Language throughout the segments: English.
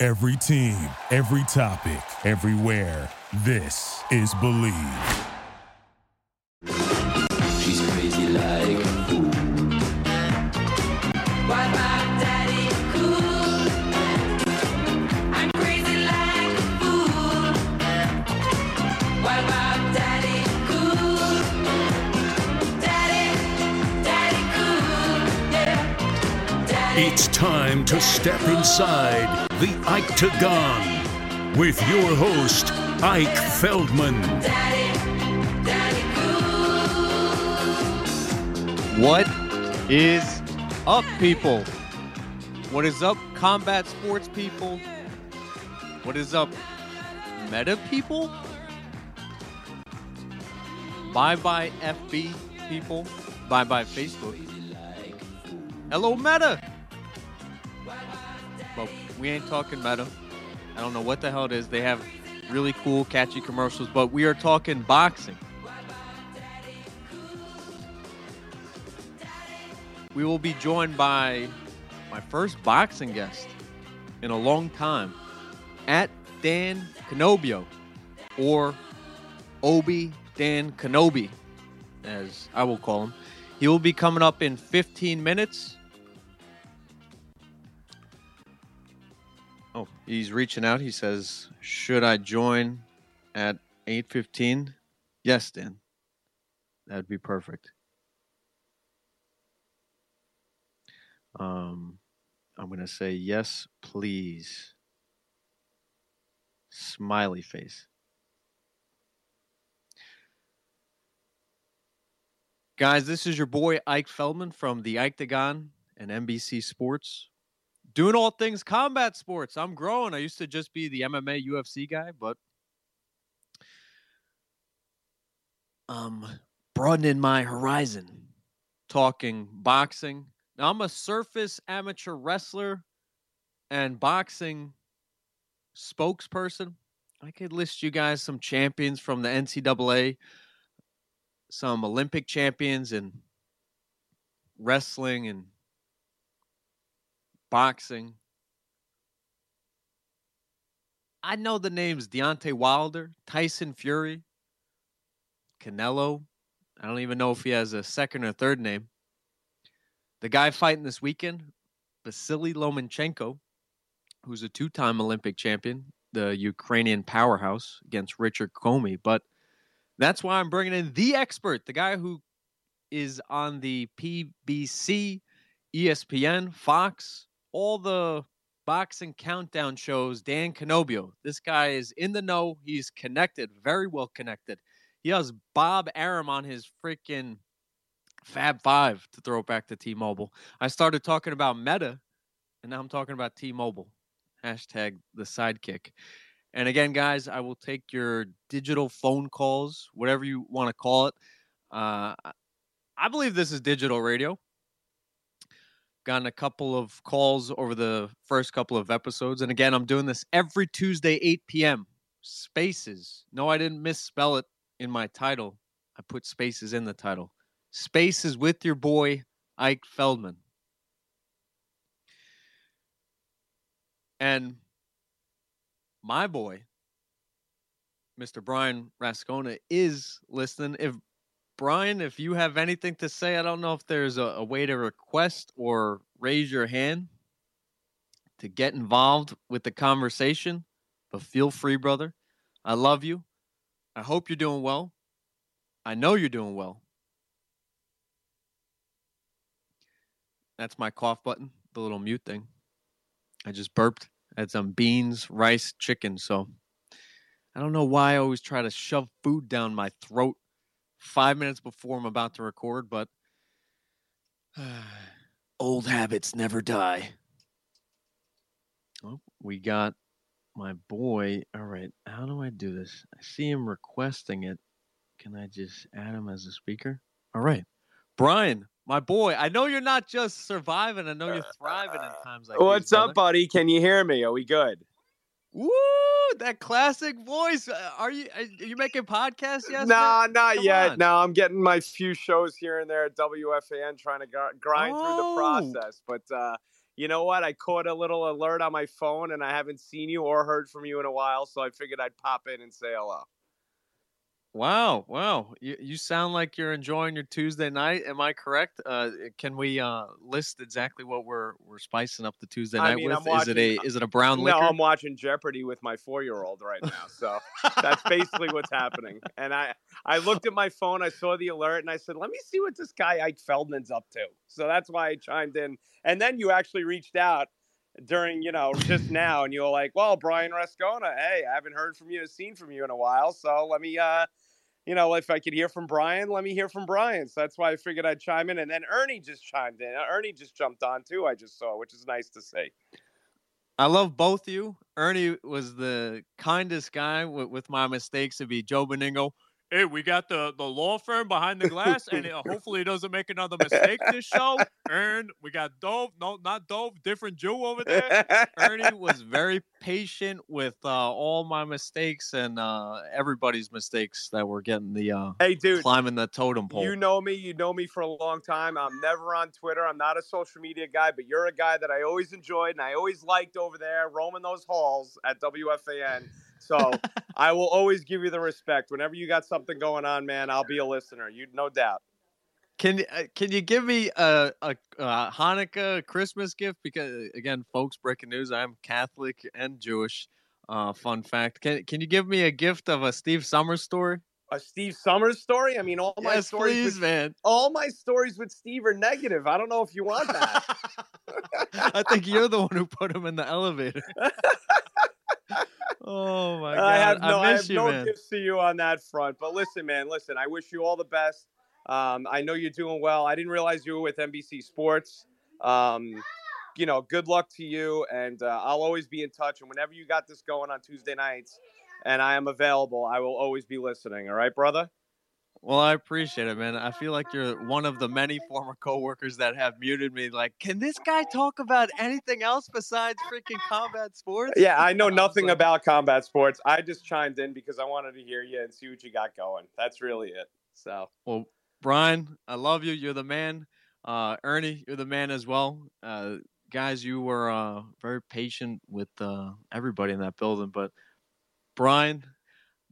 Every team, every topic, everywhere. This is Believe. She's crazy like It's time to step inside the Ike Tagon with your host, Ike Feldman. Daddy, daddy. What is up, people? What is up, combat sports people? What is up, meta people? Bye bye, FB people. Bye bye, Facebook. Hello, meta. But we ain't talking meta. I don't know what the hell it is. They have really cool, catchy commercials, but we are talking boxing. we will be joined by my first boxing guest in a long time at Dan Canobbio or Obi Dan Kenobi, as I will call him. He will be coming up in 15 minutes. Oh, he's reaching out. He says, "Should I join at 8:15?" Yes, Dan. That'd be perfect. Um, I'm going to say yes, please. Smiley face. Guys, this is your boy Ike Feldman from the Ikedagon and NBC Sports. Doing all things combat sports. I'm growing. I used to just be the MMA UFC guy, but um broadening my horizon. Talking boxing, now, I'm a surface amateur wrestler and boxing spokesperson. I could list you guys some champions from the NCAA, some Olympic champions in wrestling and boxing. I know the names Deontay Wilder, Tyson Fury, Canelo. I don't even know if he has a second or third name. The guy fighting this weekend, Vasily Lomachenko, who's a two time Olympic champion, the Ukrainian powerhouse against Richard Commey. But that's why I'm bringing in the expert, the guy who is on the PBC, ESPN, Fox, all the boxing countdown shows, Dan Canobbio. This guy is in the know. He's connected, very well connected. He has Bob Arum on his freaking Fave Five to throw back to T Mobile. I started talking about Meta, and now I'm talking about T Mobile. Hashtag the sidekick. And again, guys, I will take your digital phone calls, whatever you want to call it. Uh, I believe this is digital radio. Gotten a couple of calls over the first couple of episodes. And again, I'm doing this every Tuesday, 8 p.m. Spaces. No, I didn't misspell it in my title. I put spaces in the title. Spaces with your boy, Ike Feldman. And my boy, Mr. Brian Rascona, is listening. If Brian, if you have anything to say, I don't know if there's a, a way to request or raise your hand to get involved with the conversation, but feel free, brother. I love you. I hope you're doing well. I know you're doing well. That's my cough button, the little mute thing. I just burped. Had some beans, rice, chicken. So I don't know why I always try to shove food down my throat five minutes before I'm about to record, but old habits never die. Well, we got my boy. All right, how do I do this? I see him requesting it. Can I just add him as a speaker? All right, Brian, my boy. I know you're not just surviving. I know you're thriving in times like this. What's these, up, buddy? Can you hear me? Are we good? Woo! That classic voice. Uh, Are you are you making podcasts yet? Nah, not Come yet. on. No, I'm getting my few shows here and there at WFAN, trying to gr- grind through Oh. the process. But uh, you know what? I caught a little alert on my phone, and I haven't seen you or heard from you in a while, so I figured I'd pop in and say hello. Wow, wow. You you sound like you're enjoying your Tuesday night. Am I correct? Uh, can we uh, list exactly what we're we're spicing up the Tuesday I night mean, with? I'm is it a watching- is it a brown No, liquor? I'm watching Jeopardy with my four-year-old right now, so that's basically what's happening. And I, I looked at my phone, I saw the alert, and I said, "Let me see what this guy Ike Feldman's up to." So that's why I chimed in. And then you actually reached out during, you know, just now, and you're like, "Well, Brian Rascona, hey, I haven't heard from you, or seen from you in a while, so let me, uh, you know, if I could hear from Brian, let me hear from Brian." So that's why I figured I'd chime in. And then Ernie just chimed in. Ernie just jumped on too. I just saw, which is nice to see. I love both you. Ernie was the kindest guy with, with my mistakes. It'd be Joe Benigno. Hey, we got the, the law firm behind the glass, and uh, hopefully he doesn't make another mistake this show. And we got Dove, no, not Dove, different Jew over there. Ernie was very patient with uh, all my mistakes and uh, everybody's mistakes that were getting the uh, hey, dude. climbing the totem pole. You know me. You know me for a long time. I'm never on Twitter. I'm not a social media guy, but you're a guy that I always enjoyed and I always liked over there, roaming those halls at WFAN. So I will always give you the respect. Whenever you got something going on, man, I'll be a listener. You no doubt. Can uh, can you give me a, a, a Hanukkah Christmas gift? Because again, folks, breaking news: I am Catholic and Jewish. Uh, fun fact: Can can you give me a gift of a Steve Somers story? A Steve Somers story. I mean, all my yes, stories. please, with, man. all my stories with Steve are negative. I don't know if you want that. I think you're the one who put him in the elevator. oh my god! I have no, I, miss have you, no man. gifts to you on that front. But listen, man, listen. I wish you all the best. Um, I know you're doing well. I didn't realize you were with NBC Sports. Um, you know, good luck to you, and uh, I'll always be in touch. And whenever you got this going on Tuesday nights, and I am available, I will always be listening. All right, brother. Well, I appreciate it, man. I feel like you're one of the many former coworkers that have muted me. Like, can this guy talk about anything else besides freaking combat sports? Yeah, I know nothing like- about combat sports. I just chimed in because I wanted to hear you and see what you got going. That's really it. So. Well, Brian, I love you. You're the man. Uh, Ernie, you're the man as well. Uh, guys, you were uh, very patient with uh, everybody in that building. But Brian,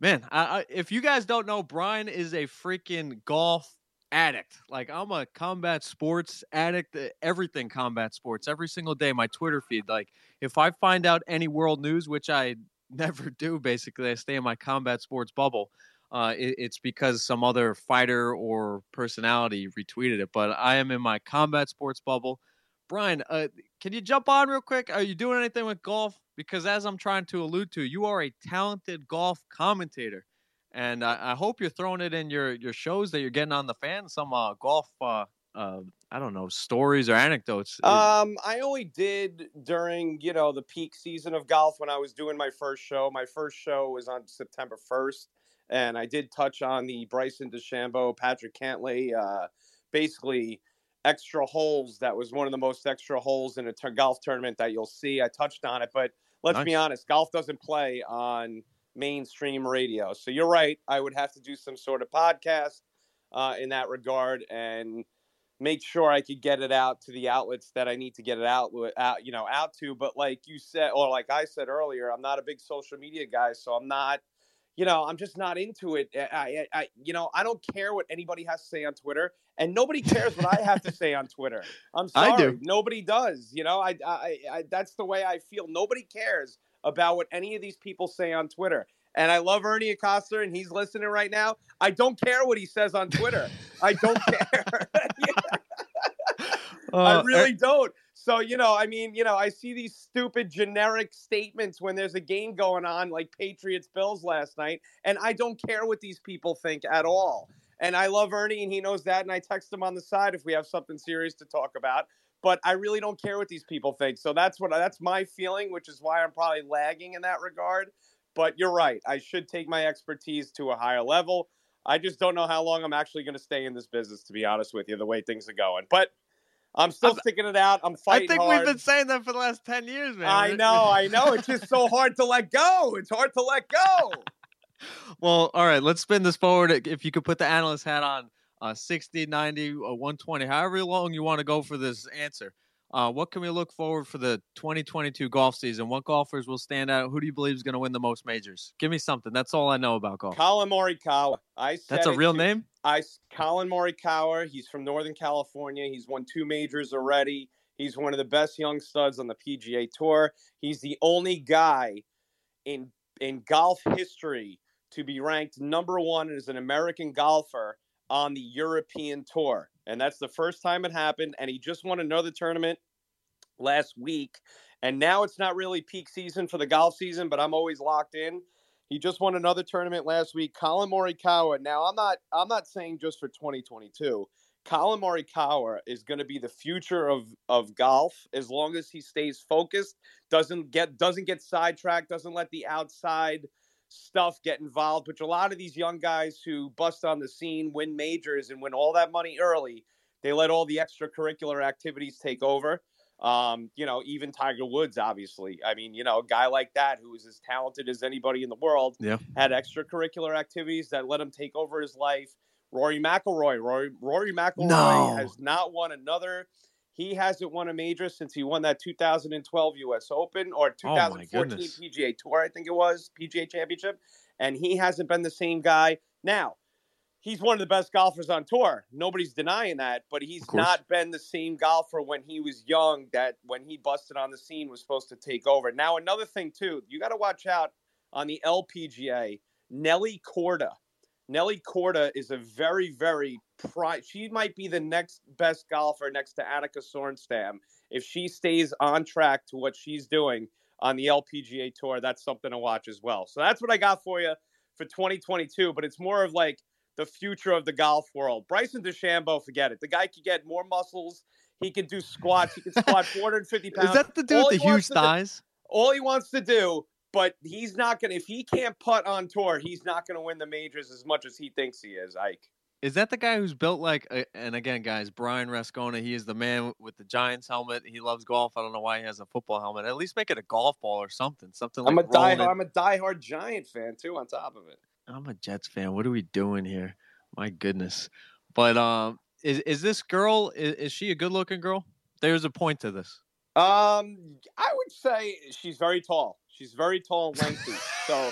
man, I, I, if you guys don't know, Brian is a freaking golf addict. Like I'm a combat sports addict. Everything combat sports. Every single day, my Twitter feed. Like if I find out any world news, which I never do, basically, I stay in my combat sports bubble uh, it, it's because some other fighter or personality retweeted it. But I am in my combat sports bubble. Brian, uh, can you jump on real quick? Are you doing anything with golf? Because as I'm trying to allude to, you are a talented golf commentator, and I, I hope you're throwing it in your your shows that you're getting on the fan. Some uh, golf, uh, uh, I don't know, stories or anecdotes. Um, I only did during you know the peak season of golf when I was doing my first show. My first show was on September first, and I did touch on the Bryson DeChambeau, Patrick Cantlay, uh, basically extra holes. That was one of the most extra holes in a t- golf tournament that you'll see. I touched on it, but let's be honest, golf doesn't play on mainstream radio. So you're right. I would have to do some sort of podcast uh, in that regard and make sure I could get it out to the outlets that I need to get it out, out you know, out to. But like you said, or like I said earlier, I'm not a big social media guy, so I'm not, you know, I'm just not into it. I, I, I you know, I don't care what anybody has to say on Twitter, and nobody cares what I have to say on Twitter. I'm sorry, I do. nobody does. You know, I, I, I, that's the way I feel. Nobody cares about what any of these people say on Twitter. And I love Ernie Acosta, and he's listening right now. I don't care what he says on Twitter. I don't care. I uh, really don't. So, you know, I mean, you know, I see these stupid generic statements when there's a game going on, like Patriots Bills last night, and I don't care what these people think at all. And I love Ernie, and he knows that. And I text him on the side if we have something serious to talk about. but I really don't care what these people think. So that's what that's my feeling, which is why I'm probably lagging in that regard. But you're right. I should take my expertise to a higher level. I just don't know how long I'm actually going to stay in this business, to be honest with you, the way things are going. But I'm still I'm- sticking it out. I'm fighting. I think hard. we've been saying that for the last 10 years, man. I know, I know. It's just so hard to let go. It's hard to let go. Well, all right, let's spin this forward. If you could put the analyst hat on, uh, 60, 90, or 120, however long you want to go for this answer. Uh, what can we look forward for the 2022 golf season? What golfers will stand out? Who do you believe is going to win the most majors? Give me something. That's all I know about golf. Collin Morikawa. I said That's a real to- name? I Collin Morikawa. He's from Northern California. He's won two majors already. He's one of the best young studs on the PGA Tour. He's the only guy in in golf history to be ranked number one as an American golfer on the European Tour, and that's the first time it happened. And he just won another tournament last week, and now it's not really peak season for the golf season, but I'm always locked in. He just won another tournament last week. Collin Morikawa. Now I'm not I'm not saying just for 2022. Collin Morikawa is going to be the future of of golf as long as he stays focused, doesn't get doesn't get sidetracked, doesn't let the outside stuff get involved. Which a lot of these young guys who bust on the scene, win majors, and win all that money early, they let all the extracurricular activities take over. Um, you know, even Tiger Woods, obviously. I mean, you know, a guy like that who is as talented as anybody in the world Yeah. had extracurricular activities that let him take over his life. Rory McIlroy, Rory, Rory McIlroy No. has not won another. He hasn't won a major since he won that 2012 U.S. Open or Oh, 2014 goodness. PGA Tour, I think it was PGA Championship, and he hasn't been the same guy. Now, he's one of the best golfers on tour. Nobody's denying that, but he's not been the same golfer when he was young. That when he busted on the scene was supposed to take over. Now, another thing too, you got to watch out on the LPGA. Nelly Korda. Nelly Korda is a very, very pri She might be the next best golfer next to Annika Sorenstam if she stays on track to what she's doing on the LPGA tour. That's something to watch as well. So that's what I got for you for 2022. But it's more of like the future of the golf world. Bryson DeChambeau, forget it. The guy could get more muscles. He can do squats. He can squat 450 pounds. Is that the dude with the huge to do- thighs? all he wants to do, but he's not going to, if he can't putt on tour, he's not going to win the majors as much as he thinks he is, Ike. Is that the guy who's built like? A, and again, guys, Brian Rascona. He is the man with the Giants helmet. He loves golf. I don't know why he has a football helmet. At least make it a golf ball or something. Something like I'm a rolling die, it. I'm a diehard Giant fan too. On top of it, I'm a Jets fan. What are we doing here? My goodness. But um, is is this girl? Is, is she a good looking girl? There's a point to this. um, I would say she's very tall. She's very tall and lengthy. so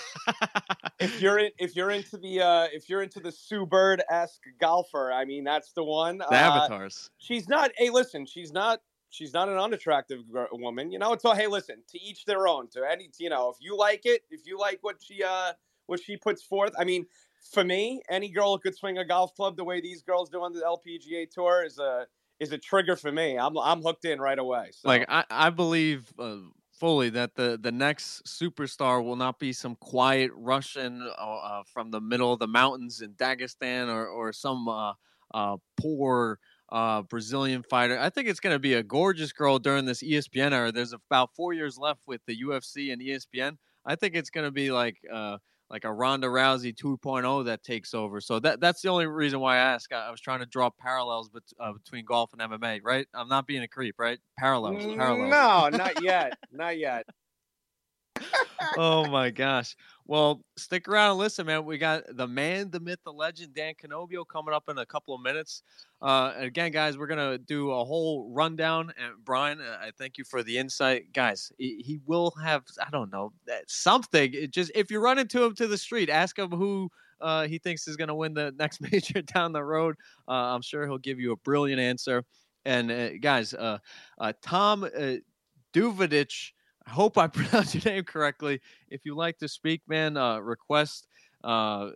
if you're in, if you're into the uh, if you're into the Sue Bird esque golfer, I mean that's the one. The Uh, avatars. she's not. Hey, listen, she's not. She's not an unattractive woman. You know, it's all. Hey, listen, to each their own. To any, you know, if you like it, if you like what she uh what she puts forth. I mean, for me, any girl who could swing a golf club the way these girls do on the LPGA tour is a is a trigger for me. I'm I'm hooked in right away. So. Like I, I believe uh, fully that the the next superstar will not be some quiet Russian uh, uh, from the middle of the mountains in Dagestan or or some uh, uh, poor uh, Brazilian fighter. I think it's going to be a gorgeous girl during this ESPN era. There's about four years left with the UFC and ESPN. I think it's going to be like. Like a Ronda Rousey 2.0 that takes over. So that that's the only reason why I ask. I, I was trying to draw parallels bet, uh, between golf and MMA, right? I'm not being a creep, right? Parallels, parallels. no, not yet, not yet. Oh my gosh. Well, stick around and listen, man. We got the man, the myth, the legend, Dan Canobbio coming up in a couple of minutes. Uh, again, guys, we're gonna do a whole rundown. And Brian, uh, I thank you for the insight, guys. He, he will have, I don't know, that- something. It just if you run into him to the street, ask him who uh, he thinks is gonna win the next major down the road. Uh, I'm sure he'll give you a brilliant answer. And uh, guys, uh, uh, Tom uh, Duvidich. I hope I pronounced your name correctly. If you like to speak, man, uh, request uh,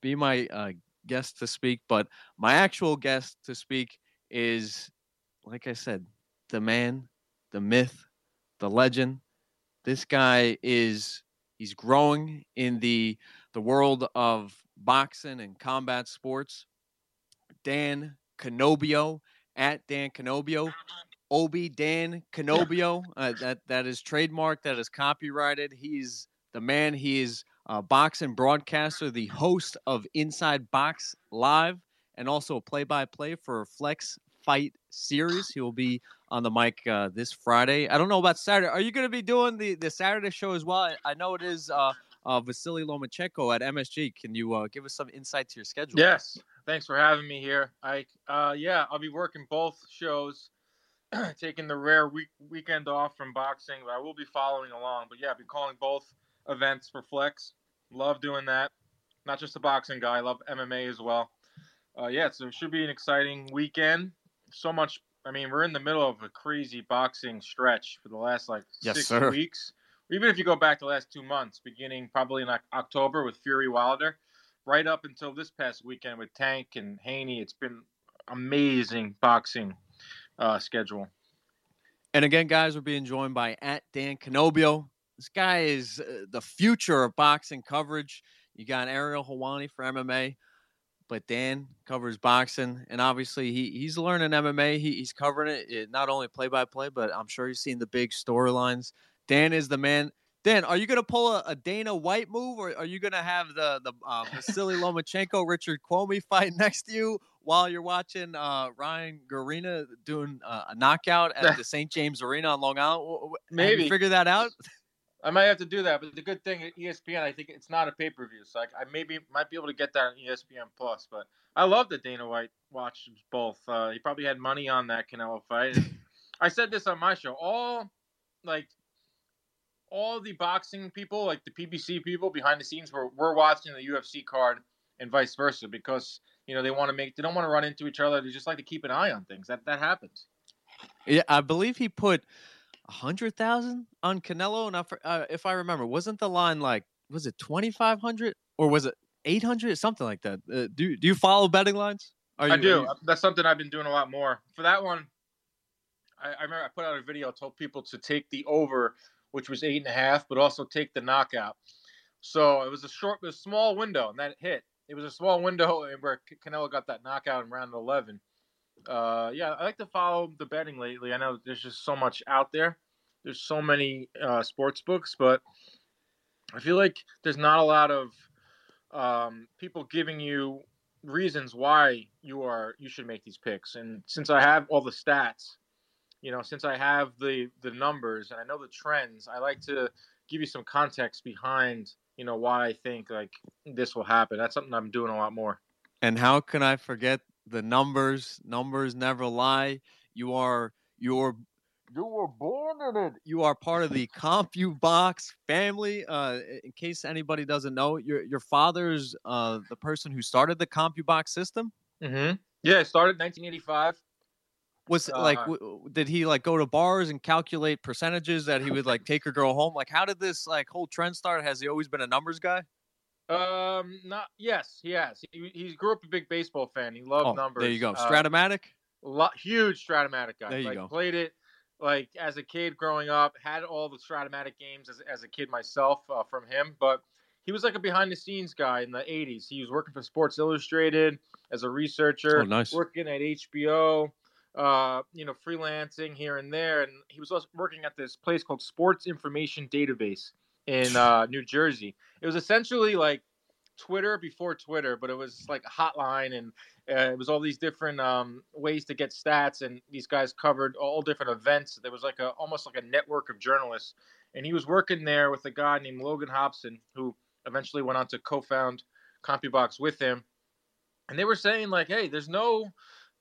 be my uh, guest to speak. But my actual guest to speak is, like I said, the man, the myth, the legend. This guy is he's growing in the the world of boxing and combat sports. Dan Canobbio at Dan Canobbio Obi Dan Canobbio. uh, that that is trademarked. That is copyrighted. He's the man. He is a boxing broadcaster, the host of Inside Box Live, and also a play-by-play for Flex Fight Series. He will be on the mic uh, this Friday. I don't know about Saturday. Are you going to be doing the the Saturday show as well? I, I know it is. Uh, uh, Vasily Lomachenko at MSG. Can you uh, give us some insight to your schedule? Yes. Thanks for having me here, Ike. Uh, yeah, I'll be working both shows, taking the rare week weekend off from boxing, but I will be following along. But yeah, I'll be calling both events for Flex. Love doing that. Not just a boxing guy, I love MMA as well. Uh, yeah, so it should be an exciting weekend. So much. I mean, we're in the middle of a crazy boxing stretch for the last like Yes, six sir. weeks. Even if you go back the last two months, beginning probably in Oc- October with Fury Wilder, right up until this past weekend with Tank and Haney, it's been amazing boxing uh, schedule. And again, guys, we're being joined by at Dan Canobbio. This guy is uh, the future of boxing coverage. You got Ariel Helwani for MMA, but Dan covers boxing, and obviously he, he's learning MMA. He, he's covering it, it not only play by play, but I'm sure he's seen the big storylines. Dan is the man. Dan, are you going to pull a, a Dana White move, or are you going to have the the uh, Vasily Lomachenko Richard Commey fight next to you while you're watching uh, Ryan Garina doing uh, a knockout at the St. James Arena on Long Island? W- w- you Maybe. figure that out. I might have to do that, but the good thing at ESPN, I think it's not a pay per view, so I, I maybe might be able to get that on ESPN Plus. But I love that Dana White watched both. Uh, he probably had money on that Canelo fight. I said this on my show. All like all the boxing people, like the PBC people behind the scenes, were we're watching the UFC card and vice versa because you know they want to make they don't want to run into each other. They just like to keep an eye on things. That that happens. Yeah, I believe he put a hundred thousand on Canelo, and I, uh, if I remember, wasn't the line like was it twenty five hundred or was it eight hundred, something like that? Uh, do do you follow betting lines? Are I do. you- That's something I've been doing a lot more. For that one, I, I remember I put out a video, told people to take the over, which was eight and a half, but also take the knockout. So it was a short, it was a small window, and that hit. It was a small window where Canelo got that knockout in round 11. Uh, yeah, I like to follow the betting lately. I know there's just so much out there. There's so many uh, sports books, but I feel like there's not a lot of um, people giving you reasons why you are you should make these picks. And since I have all the stats, you know, since I have the the numbers and I know the trends, I like to give you some context behind you know why I think like this will happen. That's something I'm doing a lot more. And how can I forget the numbers? Numbers never lie. You are you're you were born in it. You are part of the CompuBox family. Uh, in case anybody doesn't know, your your father's uh, the person who started the CompuBox system. Mm-hmm. Yeah, it started in 1985. Was it like Uh, w- did he like go to bars and calculate percentages that he would like take a girl home? Like how did this like whole trend start? Has he always been a numbers guy? Um, not yes, he has. He, he grew up a big baseball fan. He loved Oh, numbers. there you go. Uh, Strat-O-Matic. lo- huge Strat-O-Matic guy. There you like, go. Played it like as a kid growing up. Had all the Strat-O-Matic games as, as a kid myself uh, from him. But he was like a behind the scenes guy in the '80s. He was working for Sports Illustrated as a researcher. Oh, nice. Working at HBO. Uh, you know, freelancing here and there, and he was also working at this place called Sports Information Database in uh, New Jersey. It was essentially like Twitter before Twitter, but it was like a hotline and uh, it was all these different um, ways to get stats, and these guys covered all different events. There was like a almost like a network of journalists, and he was working there with a guy named Logan Hobson, who eventually went on to co-found CompuBox with him. And they were saying like, "Hey, there's no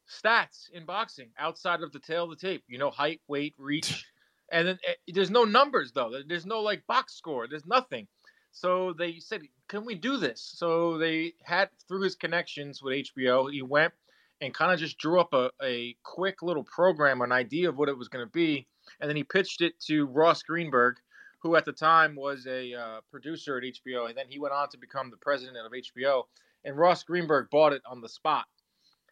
stats in boxing outside of the tale of the tape. You know, height, weight, reach, and then eh, there's no numbers though. There's no like box score. There's nothing." So they said, "Can we do this?" So they had through his connections with HBO, he went and kind of just drew up a, a quick little program, an idea of what it was going to be, and then he pitched it to Ross Greenberg, who at the time was a uh, producer at HBO, and then he went on to become the president of HBO. And Ross Greenberg bought it on the spot.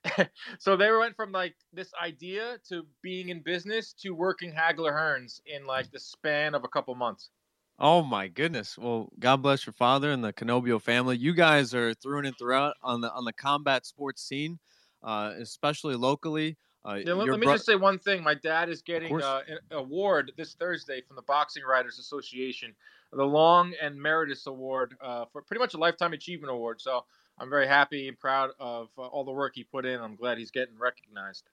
so they went from like this idea to being in business to working Hagler Hearns in like the span of a couple months. Oh my goodness. Well, God bless your father and the Canobbio family. You guys are through and throughout on the on the combat sports scene, uh, especially locally. Uh, Yeah, let, let me bro- just say one thing. My dad is getting uh, an award this Thursday from the Boxing Writers Association, the Long and Meritus Award uh, for pretty much a lifetime achievement award. So I'm very happy and proud of uh, all the work he put in. I'm glad he's getting recognized.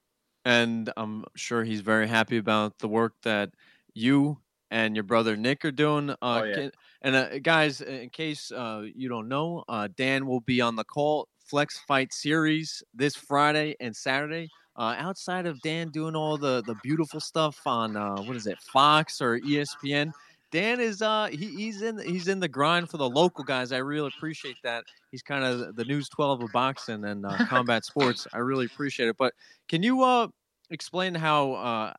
and I'm sure he's very happy about the work that you and your brother Nick are doing. Uh, Oh, yeah. and uh, guys, in case uh, you don't know, uh, Dan will be on the Call Flex Fight Series this Friday and Saturday. Uh, outside of Dan doing all the the beautiful stuff on uh, what is it, Fox or ESPN. Dan is uh he, he's in he's in the grind for the local guys. I really appreciate that. He's kind of the news twelve of boxing and uh, combat sports. I really appreciate it. But can you uh explain how uh,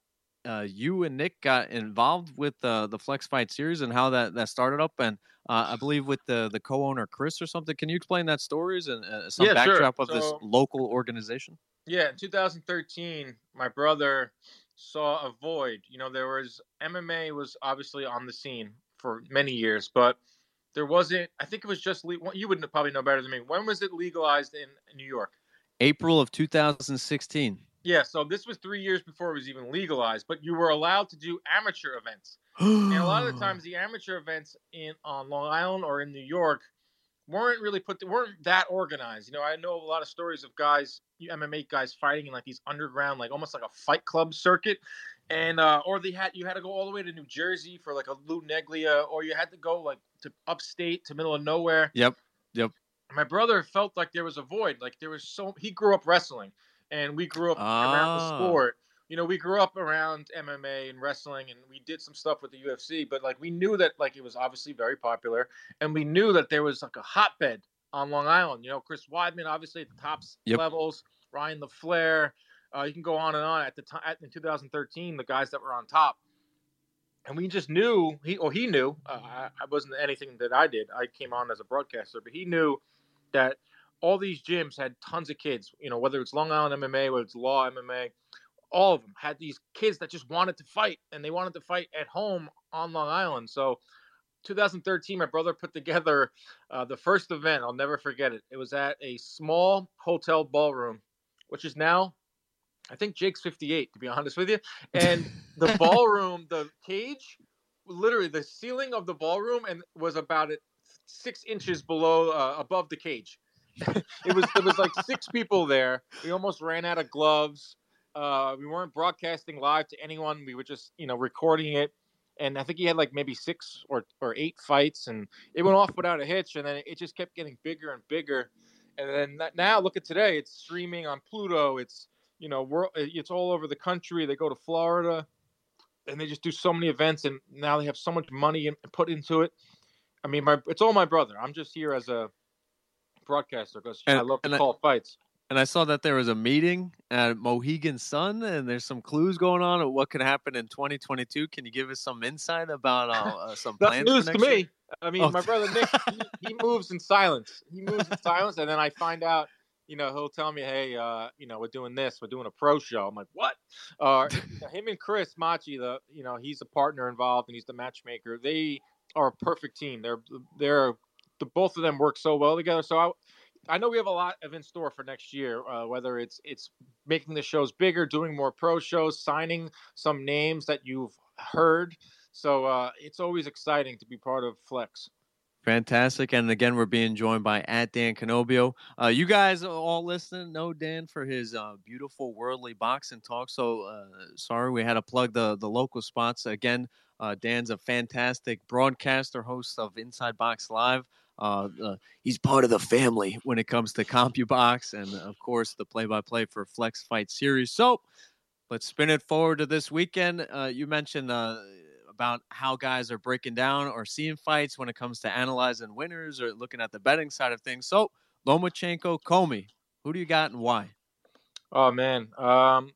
uh, you and Nick got involved with uh, the Flex Fight series and how that, that started up? And uh, I believe with the, the co owner Chris or something. Can you explain that stories and uh, some Yeah, sure. backdrop of this local organization? Yeah, in 2013, my brother saw a void. You know, there was MMA was obviously on the scene for many years, but there wasn't. I think it was just you wouldn't probably know better than me. When was it legalized in New York? April of 2016. Yeah, so this was three years before it was even legalized, but you were allowed to do amateur events. And a lot of the times, the amateur events in on Long Island or in New York weren't really put weren't that organized. You know, I know a lot of stories of guys, MMA guys, fighting in like these underground, like almost like a fight club circuit, and uh, or they had you had to go all the way to New Jersey for like a Lou Neglia, or you had to go like to upstate to middle of nowhere. Yep, yep. My brother felt like there was a void, like there was so he grew up wrestling, and we grew up around the Ah. sport you know, we grew up around MMA and wrestling, and we did some stuff with the UFC. But like, we knew that like it was obviously very popular, and we knew that there was like a hotbed on Long Island. You know, Chris Weidman, obviously at the top Yep. levels, Ryan LaFlare. Uh, you can go on and on. At the time, in 2013, the guys that were on top, and we just knew he or he knew. Uh, I, I wasn't anything that I did. I came on as a broadcaster, but he knew that all these gyms had tons of kids. You know, whether it's Long Island MMA, whether it's Law MMA, all of them had these kids that just wanted to fight, and they wanted to fight at home on Long Island. So, 2013, my brother put together uh, the first event. I'll never forget it. It was at a small hotel ballroom, which is now, I think Jake's 58, to be honest with you. And the ballroom, the cage, literally the ceiling of the ballroom, and was about it six inches below, uh, above the cage. it was it was like six people there. We almost ran out of gloves. Uh, we weren't broadcasting live to anyone. We were just you know recording it. And I think he had like maybe six or, or eight fights, and it went off without a hitch. And then it just kept getting bigger and bigger. And then that- now look at today; it's streaming on Pluto. It's you know world, it's all over the country. They go to Florida, and they just do so many events. And now they have so much money in, put into it. I mean, my it's all my brother. I'm just here as a broadcaster because I love to and I- call fights. And I saw that there was a meeting at Mohegan Sun, and there's some clues going on of what could happen in 2022. Can you give us some insight about uh, uh, some That's plans? news to next year? me. I mean, Oh. my brother Nick, he, he moves in silence. He moves in silence, and then I find out. You know, he'll tell me, "Hey, uh, you know, we're doing this. We're doing a pro show." I'm like, "What?" Uh, him and Chris Machi, the you know, he's a partner involved, and he's the matchmaker. They are a perfect team. They're they're the both of them work so well together. So I, I know we have a lot of in store for next year. Uh, whether it's it's making the shows bigger, doing more pro shows, signing some names that you've heard. So uh, it's always exciting to be part of Flex. Fantastic. And again, we're being joined by at Dan Canobbio. Uh, you guys all listening know Dan for his uh, beautiful worldly boxing talk. So uh, sorry we had to plug the, the local spots. Again, uh, Dan's a fantastic broadcaster, host of Inside Box Live. Uh, uh, he's part of the family when it comes to CompuBox and, of course, the play by play for Flex Fight Series. So let's spin it forward to this weekend. Uh, you mentioned uh, about how guys are breaking down or seeing fights when it comes to analyzing winners or looking at the betting side of things. So, Lomachenko, Commey, who do you got and why? Oh man, um,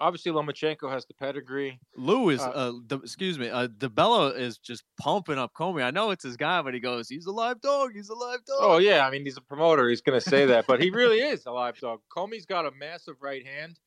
obviously Lomachenko has the pedigree. Lou is, Uh, uh, the, excuse me, uh, DiBella is just pumping up Commey. I know it's his guy, but he goes, he's a live dog. He's a live dog. Oh yeah, I mean he's a promoter. He's going to say that, but he really is a live dog. Commey's got a massive right hand.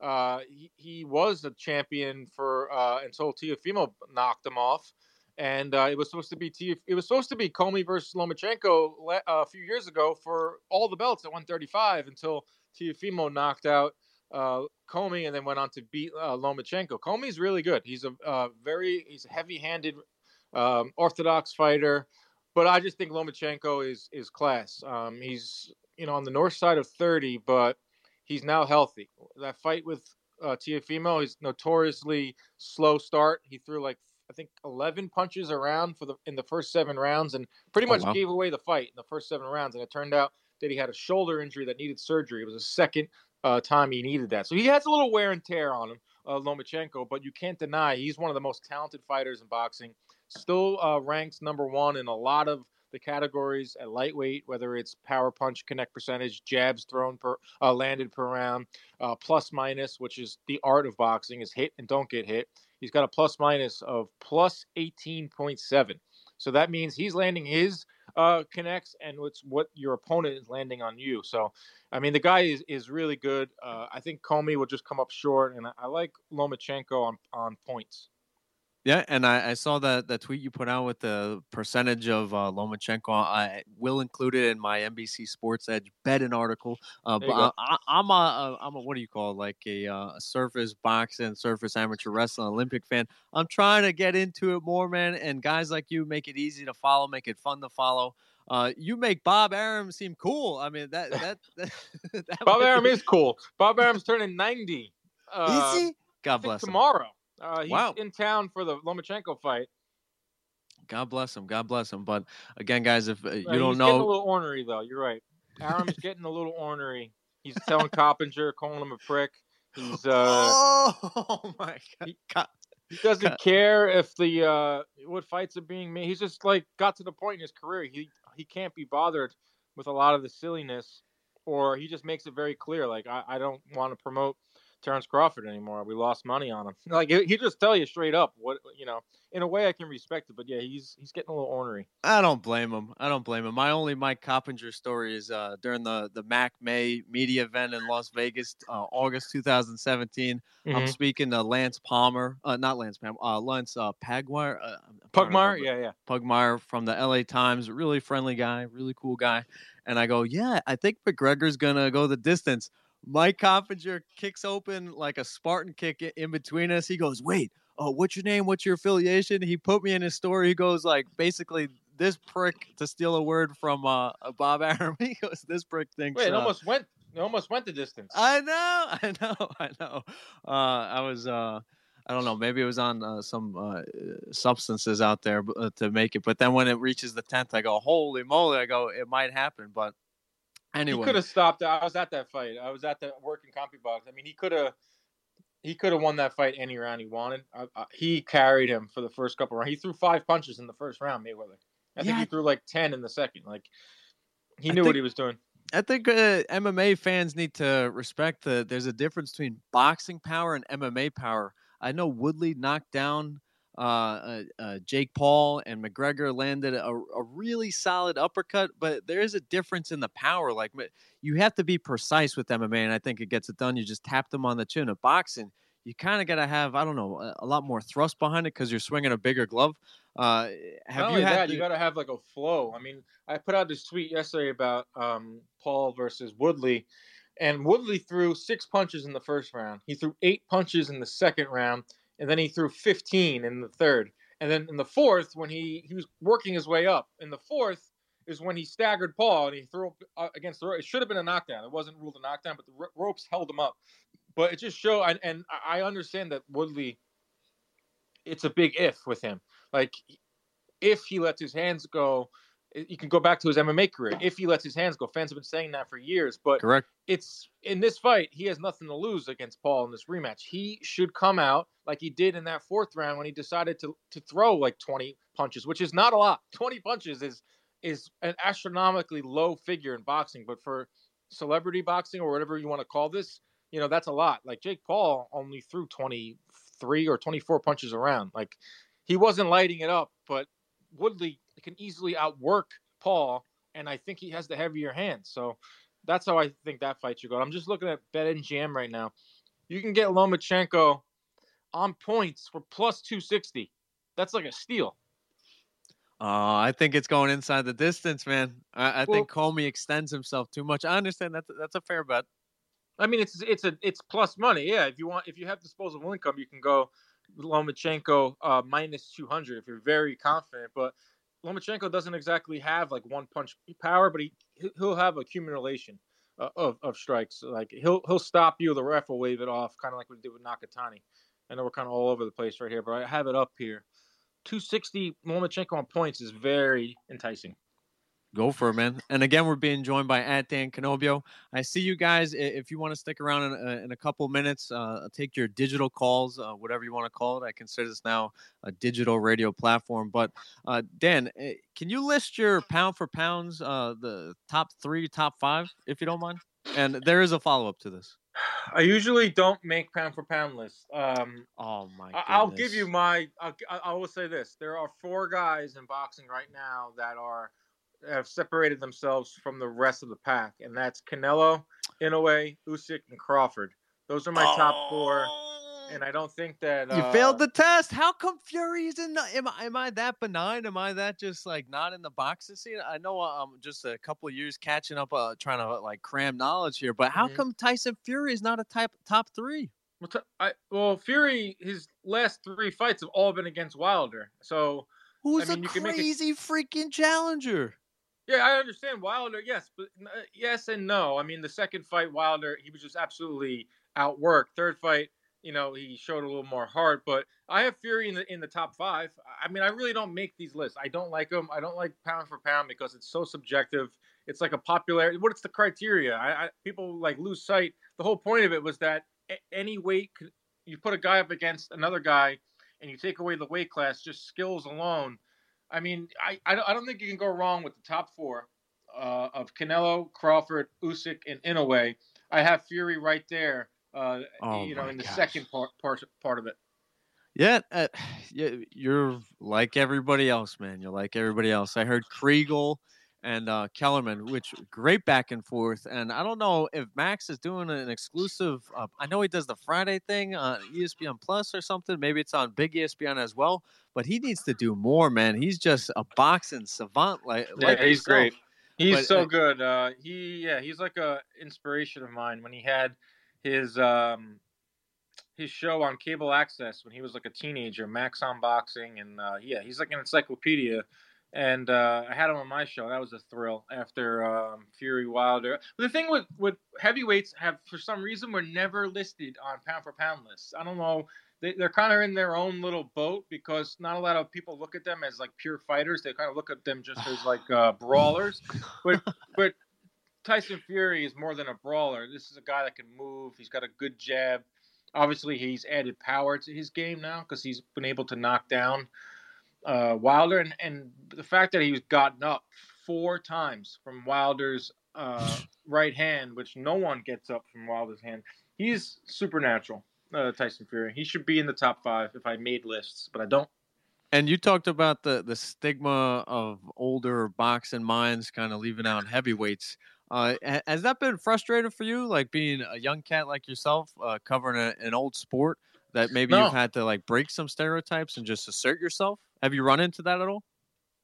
Uh, he, he was a champion for uh, until Teofimo knocked him off, and uh, it was supposed to be Tiaf- it was supposed to be Commey versus Lomachenko le- uh, a few years ago for all the belts at 135 until Teofimo knocked out uh, Commey, and then went on to beat uh, Lomachenko. Commey's really good. He's a uh, very he's a heavy-handed, um, orthodox fighter, but I just think Lomachenko is is class. Um, he's you know on the north side of 30, but he's now healthy. That fight with uh, Teofimo is notoriously slow start. He threw like I think 11 punches around for the in the first seven rounds, and pretty Oh, much wow. gave away the fight in the first seven rounds. And it turned out that he had a shoulder injury that needed surgery. It was a second uh, time he needed that, so he has a little wear and tear on him, uh, Lomachenko. But you can't deny he's one of the most talented fighters in boxing. Still uh, ranks number one in a lot of the categories at lightweight, whether it's power punch connect percentage, jabs thrown per uh, landed per round, uh, plus minus, which is the art of boxing, is hit and don't get hit. He's got a plus minus of plus 18.7. So that means he's landing his uh, connects and it's what your opponent is landing on you. So, I mean, the guy is, is really good. Uh, I think Commey will just come up short, and I, I like Lomachenko on, on points. Yeah, and I, I saw that that tweet you put out with the percentage of uh, Lomachenko. I will include it in my NBC Sports Edge betting article. Uh, but. I, I, I'm a, a I'm a what do you call it? like a, uh, a surface boxing, surface amateur wrestling Olympic fan. I'm trying to get into it more, man. And guys like you make it easy to follow, make it fun to follow. Uh, you make Bob Arum seem cool. I mean that that, that, that Bob Arum be- is cool. Bob Arum's turning 90. Uh, Is he? God bless him. Uh, he's Wow. in town for the Lomachenko fight. God bless him. God bless him. But again, guys, if uh, you Uh, don't know he's getting a little ornery though. You're right. Arum's getting a little ornery. He's telling Coppinger, calling him a prick. He's uh, oh my God. God. he doesn't God. care if the uh, what fights are being made. He's just like got to the point in his career. He he can't be bothered with a lot of the silliness, or he just makes it very clear. Like I, I don't want to promote Terrence Crawford anymore. We lost money on him. Like he just tell you straight up what you know. In a way, I can respect it, but yeah, he's he's getting a little ornery. I don't blame him. I don't blame him. My only Mike Coppinger story is uh, during the the Mac May media event in Las Vegas, uh, August 2017. I'm Mhm. speaking to Lance Palmer, uh, not Lance Palmer, uh, Lance uh, Pagwire, uh, I'm Pugmire, yeah, yeah. Pugmire from the LA Times, really friendly guy, really cool guy. And I go, yeah, I think McGregor's gonna go the distance. Mike Coppinger kicks open like a Spartan kick in between us. He goes, wait, oh, what's your name? What's your affiliation? He put me in his story. He goes like, basically, this prick to steal a word from uh, uh, Bob Arum. He goes, this prick thinks. Wait, it uh, almost went. It almost went the distance. I know, I know, I know. Uh, I was, uh, I don't know, maybe it was on uh, some uh, substances out there uh, to make it. But then when it reaches the tenth, I go, holy moly! I go, it might happen. But He could have stopped. I was at that fight. I was at the working CompuBox. I mean, he could have. He could have won that fight any round he wanted. I, I, he carried him for the first couple rounds. He threw five punches in the first round, Mayweather. I think Yeah. he threw like ten in the second. Like he knew what he was doing. I think uh, MMA fans need to respect the. There's a difference between boxing power and MMA power. I know Woodley knocked down uh, uh, uh, Jake Paul, and McGregor landed a, a really solid uppercut, but there is a difference in the power. Like you have to be precise with MMA, and I think it gets it done. You just tap them on the chin. Of boxing, you kind of got to have I don't know a, a lot more thrust behind it because you're swinging a bigger glove. Uh, have Not you had that, you got to have like a flow. I mean, I put out this tweet yesterday about um, Paul versus Woodley, and Woodley threw six punches in the first round. He threw eight punches in the second round, and then he threw 15 in the third. And then in the fourth, when he he was working his way up, in the fourth is when he staggered Paul and he threw uh, against the rope. It should have been a knockdown. It wasn't ruled a knockdown, but the ropes held him up. But it just showed, and, and I understand that Woodley. It's a big if with him. Like if he lets his hands go, you can go back to his MMA career. If he lets his hands go, fans have been saying that for years. But correct? it's in this fight, he has nothing to lose against Paul in this rematch. He should come out like he did in that fourth round when he decided to to throw like 20 punches, which is not a lot. 20 punches is is an astronomically low figure in boxing, but for celebrity boxing or whatever you want to call this, you know, that's a lot. Like Jake Paul only threw 23 or 24 punches around. Like he wasn't lighting it up, but Woodley can easily outwork Paul, and I think he has the heavier hand. So that's how I think that fight should go. I'm just looking at BetMGM right now. You can get Lomachenko on points for plus 260. That's like a steal. Uh, I think it's going inside the distance, man. I, I Well- think Commey extends himself too much. I understand that's that's a fair bet. I mean, it's it's a it's plus money. Yeah, if you want, if you have disposable income, you can go Lomachenko uh, minus two hundred if you're very confident. But Lomachenko doesn't exactly have like one punch power, but he he'll have accumulation uh, of of strikes. Like he'll he'll stop you, the ref will wave it off, kind of like we did with Nakatani. I know we're kind of all over the place right here, but I have it up here. 260 Lomachenko on points is very enticing. Go for it, man. And again, we're being joined by at Dan Canobbio. I see you guys. If you want to stick around in a, in a couple minutes, uh, take your digital calls, uh, whatever you want to call it. I consider this now a digital radio platform. But uh, Dan, eh, can you list your pound for pounds, uh, the top three, top five, if you don't mind? And there is a follow up to this. I usually don't make pound for pound lists. Um, Oh my! I- I'll give you my. I'll, I I will say this: there are four guys in boxing right now that are have separated themselves from the rest of the pack, and that's Canelo, Inoue, Usyk, and Crawford. Those are my top four, and I don't think that You uh, failed the test. How come Fury's in? The, am I am I that benign? Am I that just like not in the box boxing scene? I know uh, I'm just a couple of years catching up, uh, trying to like cram knowledge here. But how Mhm. come Tyson Fury is not a type top three? Well, t- I, well, Fury, his last three fights have all been against Wilder. So Who's mean, a you can make a- crazy freaking challenger? Yeah, I understand Wilder. Yes, but uh, yes and no. I mean, the second fight, Wilder, he was just absolutely outworked. Third fight, you know, he showed a little more heart. But I have Fury in the in the top five. I mean, I really don't make these lists. I don't like them. I don't like pound for pound because it's so subjective. It's like a popularity. What's the criteria? I, I people like lose sight. The whole point of it was that any weight could- you put a guy up against another guy, and you take away the weight class, just skills alone. I mean, I I don't, I don't think you can go wrong with the top four uh, of Canelo, Crawford, Usyk, and Inoue. I have Fury right there. Uh, Oh you know, in the gosh. second part part part of it. Yeah, uh, yeah, you're like everybody else, man. You're like everybody else. I heard Kriegel and uh, Kellerman, which great back and forth. And I don't know if Max is doing an exclusive. Uh, I know he does the Friday thing on ESPN Plus or something. Maybe it's on Big ESPN as well. But he needs to do more, man. He's just a boxing savant. Like, Yeah, like he's yourself. great. He's But, so uh, good. Uh, he yeah, he's like a inspiration of mine. When he had his um, his show on cable access when he was like a teenager, Max on Boxing, and uh, yeah, he's like an encyclopedia. And uh, I had him on my show. That was a thrill after um, Fury Wilder. But the thing with with heavyweights have for some reason were never listed on pound for pound lists. I don't know. They, they're kind of in their own little boat because not a lot of people look at them as like pure fighters. They kind of look at them just as like uh, brawlers. But but Tyson Fury is more than a brawler. This is a guy that can move. He's got a good jab. Obviously, he's added power to his game now because he's been able to knock down uh, Wilder, and, and the fact that he's gotten up four times from Wilder's uh, right hand, which no one gets up from Wilder's hand. He's supernatural, uh, Tyson Fury. He should be in the top five if I made lists, but I don't. And you talked about the the stigma of older boxing minds kind of leaving out heavyweights. Uh, has that been frustrating for you, like being a young cat like yourself, uh, covering a, an old sport that maybe No. you've had to like break some stereotypes and just assert yourself? Have you run into that at all?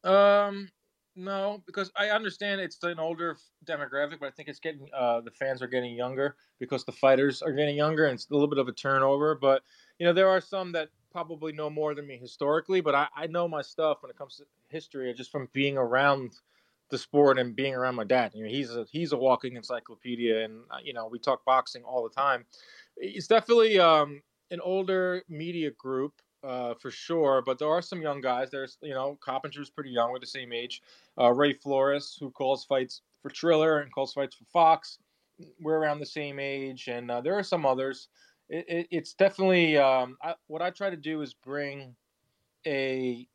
Um, no, because I understand it's an older demographic, but I think it's getting uh, the fans are getting younger because the fighters are getting younger, and it's a little bit of a turnover. But you know, there are some that probably know more than me historically, but I, I know my stuff when it comes to history, just from being around the sport and being around my dad. You know, he's a he's a walking encyclopedia, and uh, you know, we talk boxing all the time. It's definitely um, an older media group uh, for sure. But there are some young guys. There's, you know, Coppinger's pretty young. We're the same age. Uh, Ray Flores, who calls fights for Triller and calls fights for Fox. We're around the same age, and uh, there are some others. It, it, it's definitely um, I, what I try to do is bring a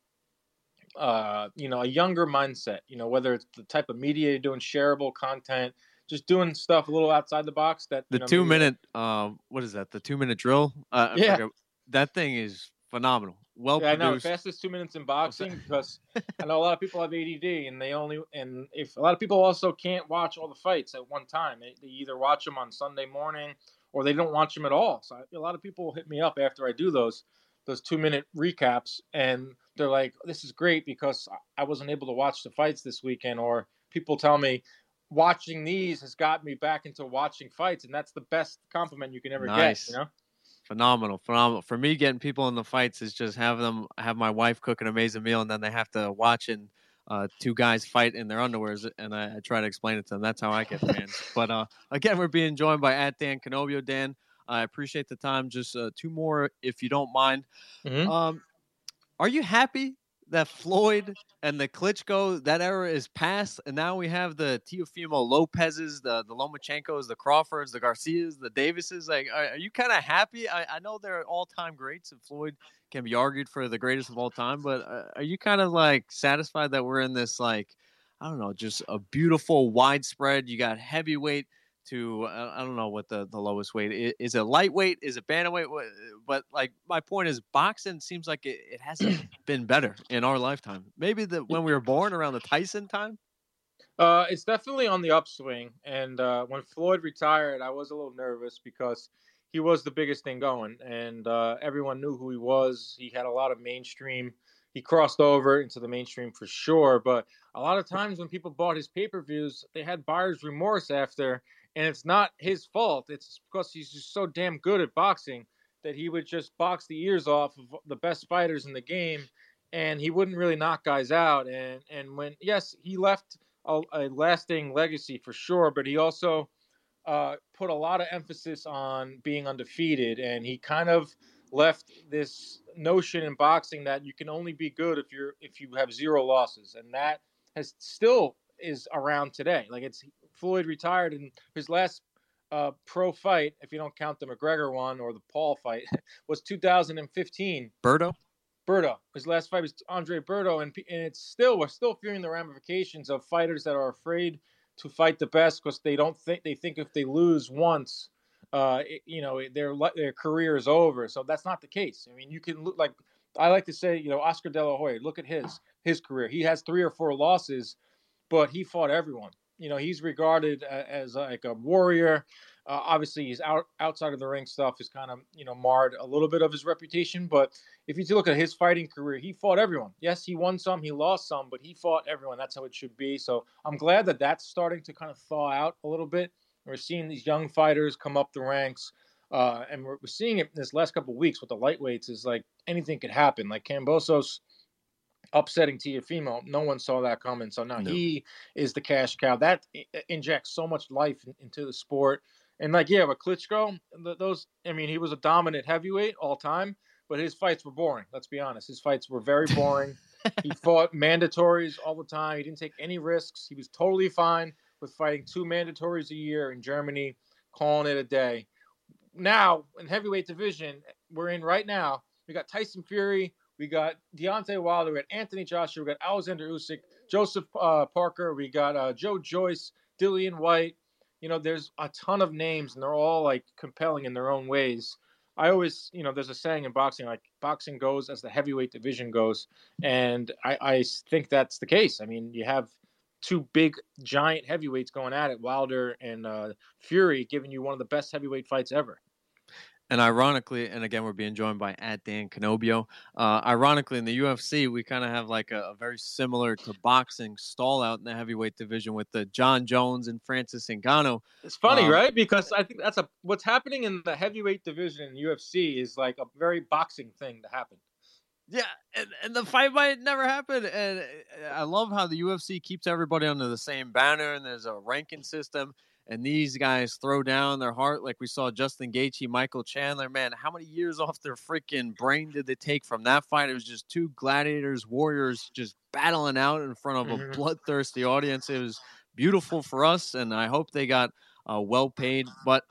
uh, you know a younger mindset. You know, whether it's the type of media you're doing, shareable content, just doing stuff a little outside the box. That The know, two minute, uh, what is that? The two minute drill? Uh, Yeah. forget- that thing is phenomenal. Well Yeah, I know. Fastest two minutes in boxing because I know a lot of people have ADD and they only and if a lot of people also can't watch all the fights at one time. They, they either watch them on Sunday morning or they don't watch them at all. So I, a lot of people hit me up after I do those those two minute recaps and they're like, "This is great because I wasn't able to watch the fights this weekend." Or people tell me, watching these has got me back into watching fights, and that's the best compliment you can ever Nice. get. You know. Phenomenal, phenomenal. For me, getting people in the fights is just have them have my wife cook an amazing meal, and then they have to watch and uh, two guys fight in their underwears, and I, I try to explain it to them. That's how I get fans. but uh, again, we're being joined by at Dan Canobbio. Dan, I appreciate the time. Just uh, two more, if you don't mind. Mhm. Um, are you happy that Floyd and the Klitschko that era is past, and now we have the Teofimo Lopez's, the the Lomachenkos, the Crawfords, the Garcias, the Davises? Like, are, are you kind of happy? I, I know they're all time greats, and Floyd can be argued for the greatest of all time, but uh, are you kind of like satisfied that we're in this like, I don't know, just a beautiful widespread? You got heavyweight to I don't know what the, the lowest weight is. Is it lightweight? Is it bantamweight? But like my point is, boxing seems like it, it hasn't been better in our lifetime. Maybe the when we were born around the Tyson time. Uh, it's definitely on the upswing. And uh, when Floyd retired, I was a little nervous because he was the biggest thing going, and uh, everyone knew who he was. He had a lot of mainstream. He crossed over into the mainstream for sure. But a lot of times when people bought his pay per views, they had buyer's remorse after, and it's not his fault. It's because he's just so damn good at boxing that he would just box the ears off of the best fighters in the game, and he wouldn't really knock guys out. And and when yes, he left a, a lasting legacy for sure, but he also uh, put a lot of emphasis on being undefeated, and he kind of left this notion in boxing that you can only be good if you're if you have zero losses, and that has still is around today. Like it's Floyd retired, and his last uh, pro fight, if you don't count the McGregor one or the Paul fight, was 2015. Berto. Berto. His last fight was Andre Berto, and, and it's still we're still fearing the ramifications of fighters that are afraid to fight the best because they don't think they think if they lose once, uh, it- you know, their their career is over. So that's not the case. I mean, you can look like I like to say, you know, Oscar De La Hoya. Look at his his career. He has three or four losses, but he fought everyone. You know, he's regarded as like a warrior. Uh, obviously, his out outside of the ring stuff is kind of you know marred a little bit of his reputation. But if you look at his fighting career, he fought everyone. Yes, he won some, he lost some, but he fought everyone. That's how it should be. So I'm glad that that's starting to kind of thaw out a little bit. We're seeing these young fighters come up the ranks. Uh, and we're, we're seeing it in this last couple of weeks with the lightweights is like anything could happen. Like Kambosos upsetting Teofimo, no one saw that coming. So now No. he is the cash cow. That injects so much life into the sport. And like yeah, with Klitschko, those I mean, he was a dominant heavyweight all time, but his fights were boring. Let's be honest, his fights were very boring. he fought mandatories all the time. He didn't take any risks. He was totally fine with fighting two mandatories a year in Germany, calling it a day. Now in heavyweight division, we're in right now. We got Tyson Fury, we got Deontay Wilder, we got Anthony Joshua, we got Alexander Usyk, Joseph uh, Parker, we got uh, Joe Joyce, Dillian Whyte. You know, there's a ton of names, and they're all like compelling in their own ways. I always, you know, there's a saying in boxing, like boxing goes as the heavyweight division goes, and I, I think that's the case. I mean, you have two big giant heavyweights going at it, Wilder and uh, Fury, giving you one of the best heavyweight fights ever. And ironically, and again, we're being joined by at Dan Canobbio. Uh, ironically, in the UFC, we kind of have like a, a very similar to boxing stall out in the heavyweight division with the Jon Jones and Francis Ngannou. It's funny, Um, right? Because I think that's a what's happening in the heavyweight division in UFC is like a very boxing thing to happen. Yeah, and, and the fight might never happen. And uh, I love how the UFC keeps everybody under the same banner, and there's a ranking system. And these guys throw down their heart, like we saw Justin Gaethje, Michael Chandler. Man, how many years off their freaking brain did they take from that fight? It was just two gladiators, warriors, just battling out in front of a Mhm. bloodthirsty audience. It was beautiful for us, and I hope they got uh, well paid. But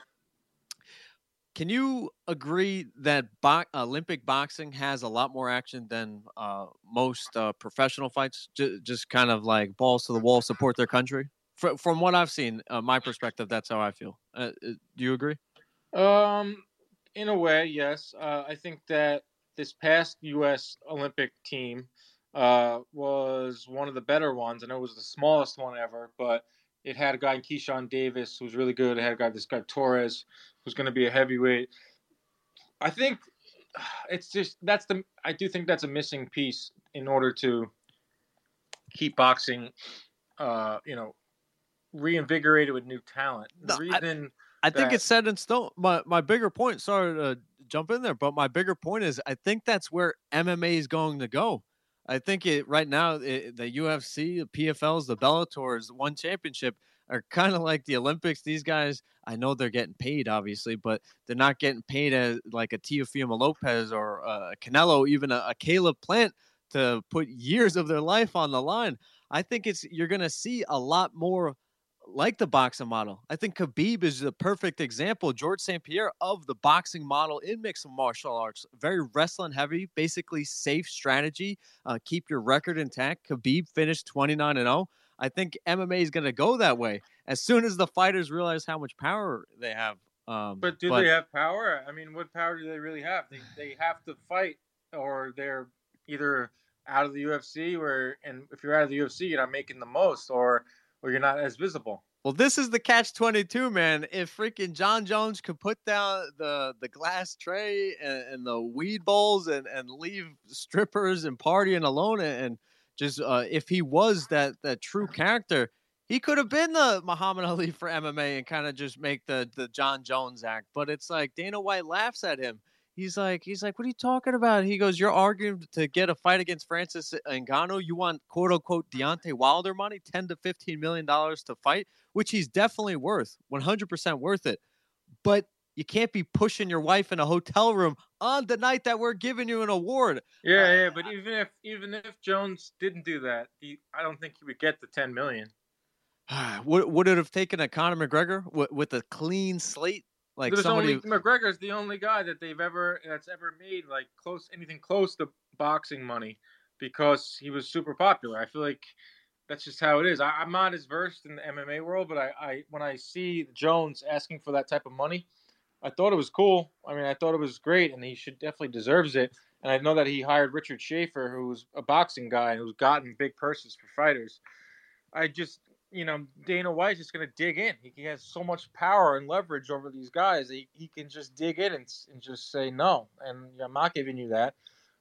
can you agree that bo- Olympic boxing has a lot more action than uh, most uh, professional fights? J- just kind of like balls to the wall, support their country. Fr- from what I've seen, uh, my perspective, that's how I feel. Uh, uh, do you agree? Um, in a way, yes. Uh, I think that this past U.S. Olympic team uh, was one of the better ones. I know it was the smallest one ever, but it had a guy in Keyshawn Davis who was really good. It had a guy, this guy Torres, who's going to be a heavyweight. I think it's just that's the. I do think that's a missing piece in order to keep boxing, uh, you know, reinvigorated with new talent. The No, I- reason I think that- it's set in stone. My my bigger point. Sorry to jump in there, but my bigger point is I think that's where MMA is going to go. I think it right now it, the UFC, the PFLs, the Bellators, one championship are kind of like the Olympics. These guys, I know they're getting paid, obviously, but they're not getting paid as like a Teofimo Lopez or uh, a Canelo, even a, a Caleb Plant to put years of their life on the line. I think it's you're going to see a lot more like the boxing model. I think Khabib is the perfect example, George St. Pierre, of the boxing model in mixed martial arts. Very wrestling heavy, basically safe strategy. Uh, keep your record intact. Khabib finished 29 and 0. I think MMA is going to go that way as soon as the fighters realize how much power they have. Um, But do they have power? I mean, what power do they really have? They they have to fight, or they're either out of the UFC, where and if you're out of the UFC, you're not making the most, or or you're not as visible. Well, this is the catch 22, man. If freaking Jon Jones could put down the the glass tray and, and the weed bowls and, and leave strippers and partying alone and, and just uh, if he was that that true character, he could have been the Muhammad Ali for MMA and kind of just make the the Jon Jones act. But it's like Dana White laughs at him. He's like, he's like, what are you talking about? He goes, you're arguing to get a fight against Francis Ngannou. You want quote unquote Deontay Wilder money, ten to fifteen million dollars to fight, which he's definitely worth, one hundred percent worth it. But you can't be pushing your wife in a hotel room on the night that we're giving you an award. Yeah, uh, yeah. But even if even if Jones didn't do that, he, I don't think he would get the ten million. would would it have taken a Conor McGregor with, with a clean slate? Like There's somebody, only McGregor's the only guy that they've ever that's ever made like close anything close to boxing money because he was super popular. I feel like that's just how it is. I, I'm not as versed in the MMA world, but I, I when I see Jones asking for that type of money, I thought it was cool. I mean, I thought it was great, and he should definitely deserves it. And I know that he hired Richard Schaefer, who's a boxing guy and who's gotten big purses for fighters. I just, you know, Dana White's just going to dig in. He, has so much power and leverage over these guys. He, he can just dig in and, and just say no, and I'm not giving you that.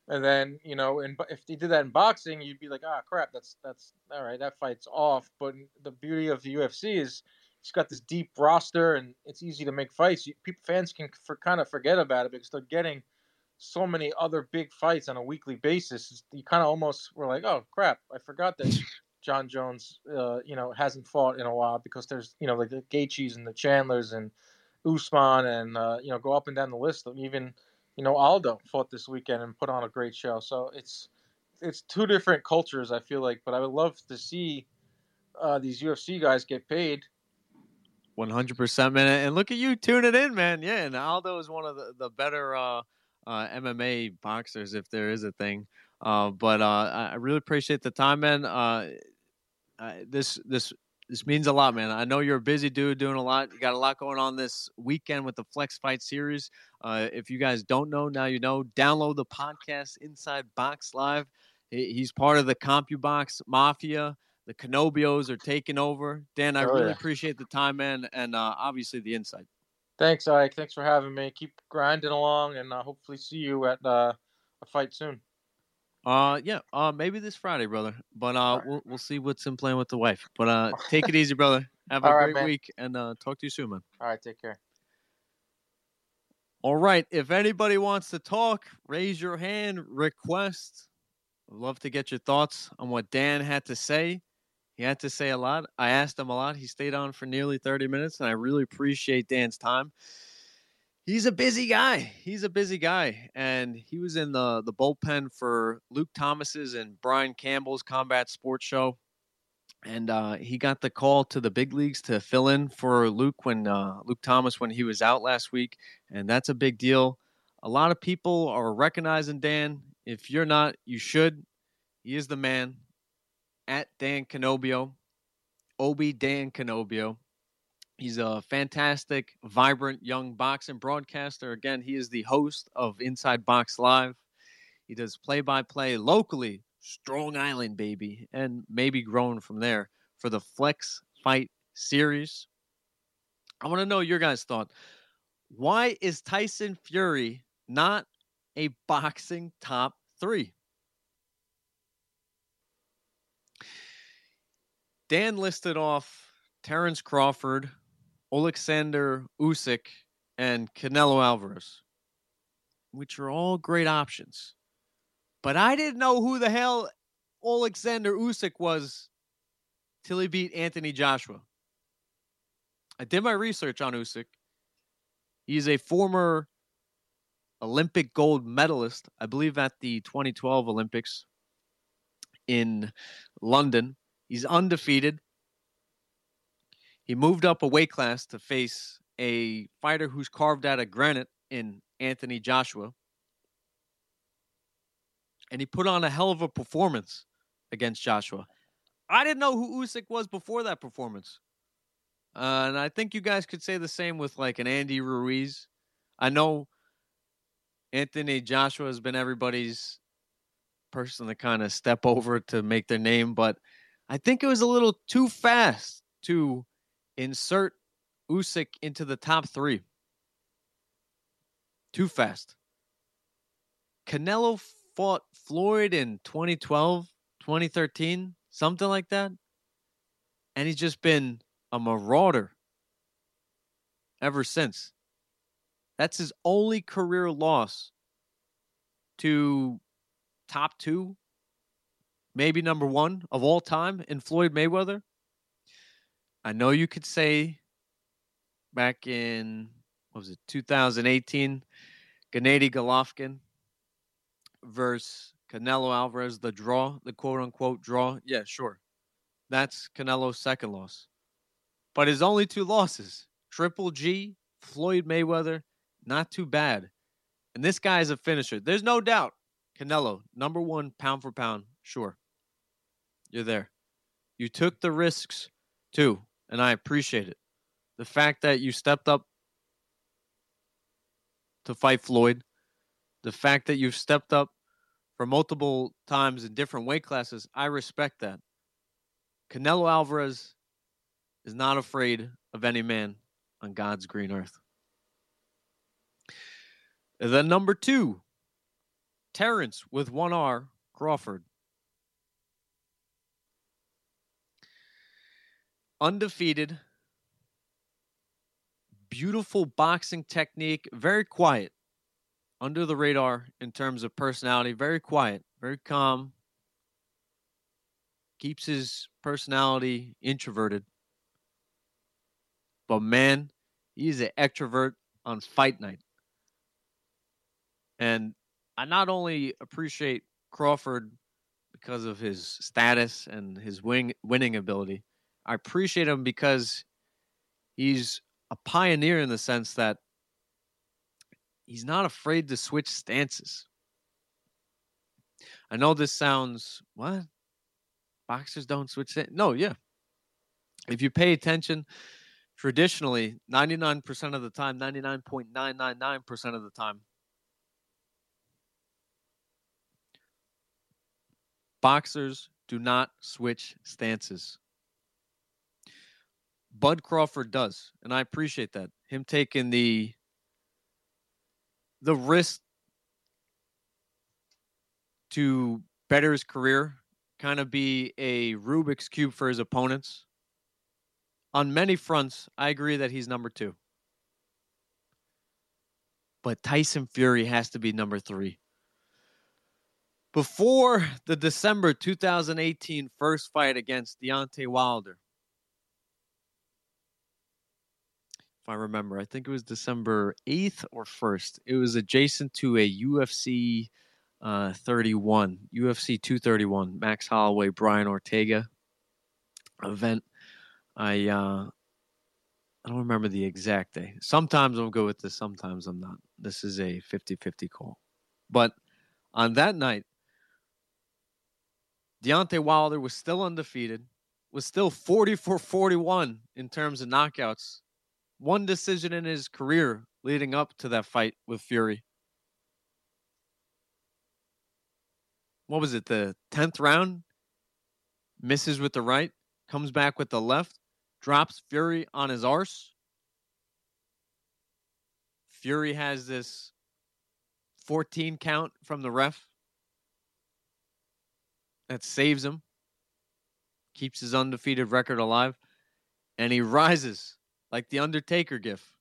And then, you know, and if he did that in boxing, you'd be like, ah, crap, that's that's all right, that fight's off. But the beauty of the UFC is it's got this deep roster, and it's easy to make fights. You, people fans can for, kind of forget about it because they're getting so many other big fights on a weekly basis. You kind of almost were like, oh crap, I forgot that Jon Jones, uh, you know, hasn't fought in a while because there's, you know, like the Gaethjes and the Chandlers and Usman and uh, you know go up and down the list. Even you know Aldo fought this weekend and put on a great show. So it's it's two different cultures. I feel like, but I would love to see uh, these UFC guys get paid. One hundred percent, man. And look at you tuning in, man. Yeah, and Aldo is one of the, the better uh, uh, MMA boxers, if there is a thing. Uh, but uh, I I really appreciate the time, man. Uh, uh, this this this means a lot, man. I know you're a busy dude doing a lot. You got a lot going on this weekend with the Flex Fight series. Uh, if you guys don't know, now you know. Download the podcast Inside Box Live. He's part of the CompuBox Mafia. The Canobbios are taking over. Dan, I Oh, really yeah. appreciate the time, man, and uh, obviously the insight. Thanks, Ike. Thanks for having me. Keep grinding along, and uh, hopefully see you at uh, a fight soon. Uh, yeah, uh, maybe this Friday, brother. But uh, we'll we'll see what's in plan with the wife. But uh, take it easy, brother. Have a All right, great week, and uh, talk to you soon, man. All right, take care. All right. If anybody wants to talk, raise your hand, request. I'd love to get your thoughts on what Dan had to say. He had to say a lot. I asked him a lot. He stayed on for nearly 30 minutes, and I really appreciate Dan's time. He's a busy guy. He's a busy guy. And he was in the, the bullpen for Luke Thomas's and Brian Campbell's Combat Sports Show. And uh, he got the call to the big leagues to fill in for Luke when uh, Luke Thomas when he was out last week and that's a big deal. A lot of people are recognizing Dan. If you're not, you should. He is the man at Dan Canobbio, Obi Dan Canobbio. He's a fantastic, vibrant young boxing broadcaster. Again, he is the host of Inside Box Live. He does play by play locally, Strong Island, baby, and maybe growing from there for the Flex Fight series. I want to know your guys' thought. Why is Tyson Fury not a boxing top three? Dan listed off Terrence Crawford, Alexander Usyk, and Canelo Alvarez, which are all great options. But I didn't know who the hell Alexander Usyk was till he beat Anthony Joshua. I did my research on Usyk. He's a former Olympic gold medalist, I believe, at the 2012 Olympics in London. He's undefeated. He moved up a weight class to face a fighter who's carved out of granite in Anthony Joshua. And he put on a hell of a performance against Joshua. I didn't know who Usyk was before that performance. Uh, and I think you guys could say the same with like an Andy Ruiz. I know Anthony Joshua has been everybody's person to kind of step over to make their name, but I think it was a little too fast to insert Usyk into the top three. Too fast. Canelo fought Floyd in 2012, 2013, something like that. And he's just been a marauder ever since. That's his only career loss to top two, maybe number one of all time in Floyd Mayweather. I know you could say back in what was it 2018 Gennady Golovkin versus Canelo Alvarez the draw the quote unquote draw? Yeah sure. That's Canelo's second loss. But his only two losses Triple G Floyd Mayweather not too bad. And this guy is a finisher. There's no doubt Canelo number 1 pound for pound sure. You're there. You took the risks too and I appreciate it the fact that you stepped up to fight Floyd, the fact that you've stepped up for multiple times in different weight classes, I respect that. Canelo Alvarez is not afraid of any man on God's green earth. The number two, Terrence with one R, Crawford. Undefeated, beautiful boxing technique, very quiet, under the radar in terms of personality, very quiet, very calm, keeps his personality introverted. But man, he's an extrovert on fight night. And I not only appreciate Crawford because of his status and his wing, winning ability, I appreciate him because he's a pioneer in the sense that he's not afraid to switch stances. I know this sounds what? Boxers don't switch stances. No, yeah. If you pay attention, traditionally, 99% of the time, 99.999% of the time, boxers do not switch stances. Bud Crawford does, and I appreciate that. Him taking the the risk to better his career, kind of be a Rubik's cube for his opponents. On many fronts, I agree that he's number 2. But Tyson Fury has to be number 3. Before the December 2018 first fight against Deontay Wilder, I remember. I think it was December 8th or 1st. It was adjacent to a UFC uh, 31, UFC 231, Max Holloway, Brian Ortega event. I uh, I don't remember the exact day. Sometimes I'll go with this, sometimes I'm not. This is a 50-50 call. But on that night, Deontay Wilder was still undefeated, was still 40 for 41 in terms of knockouts one decision in his career leading up to that fight with Fury. What was it? The 10th round? Misses with the right, comes back with the left, drops Fury on his arse. Fury has this 14 count from the ref that saves him, keeps his undefeated record alive. and he rises like the Undertaker gif.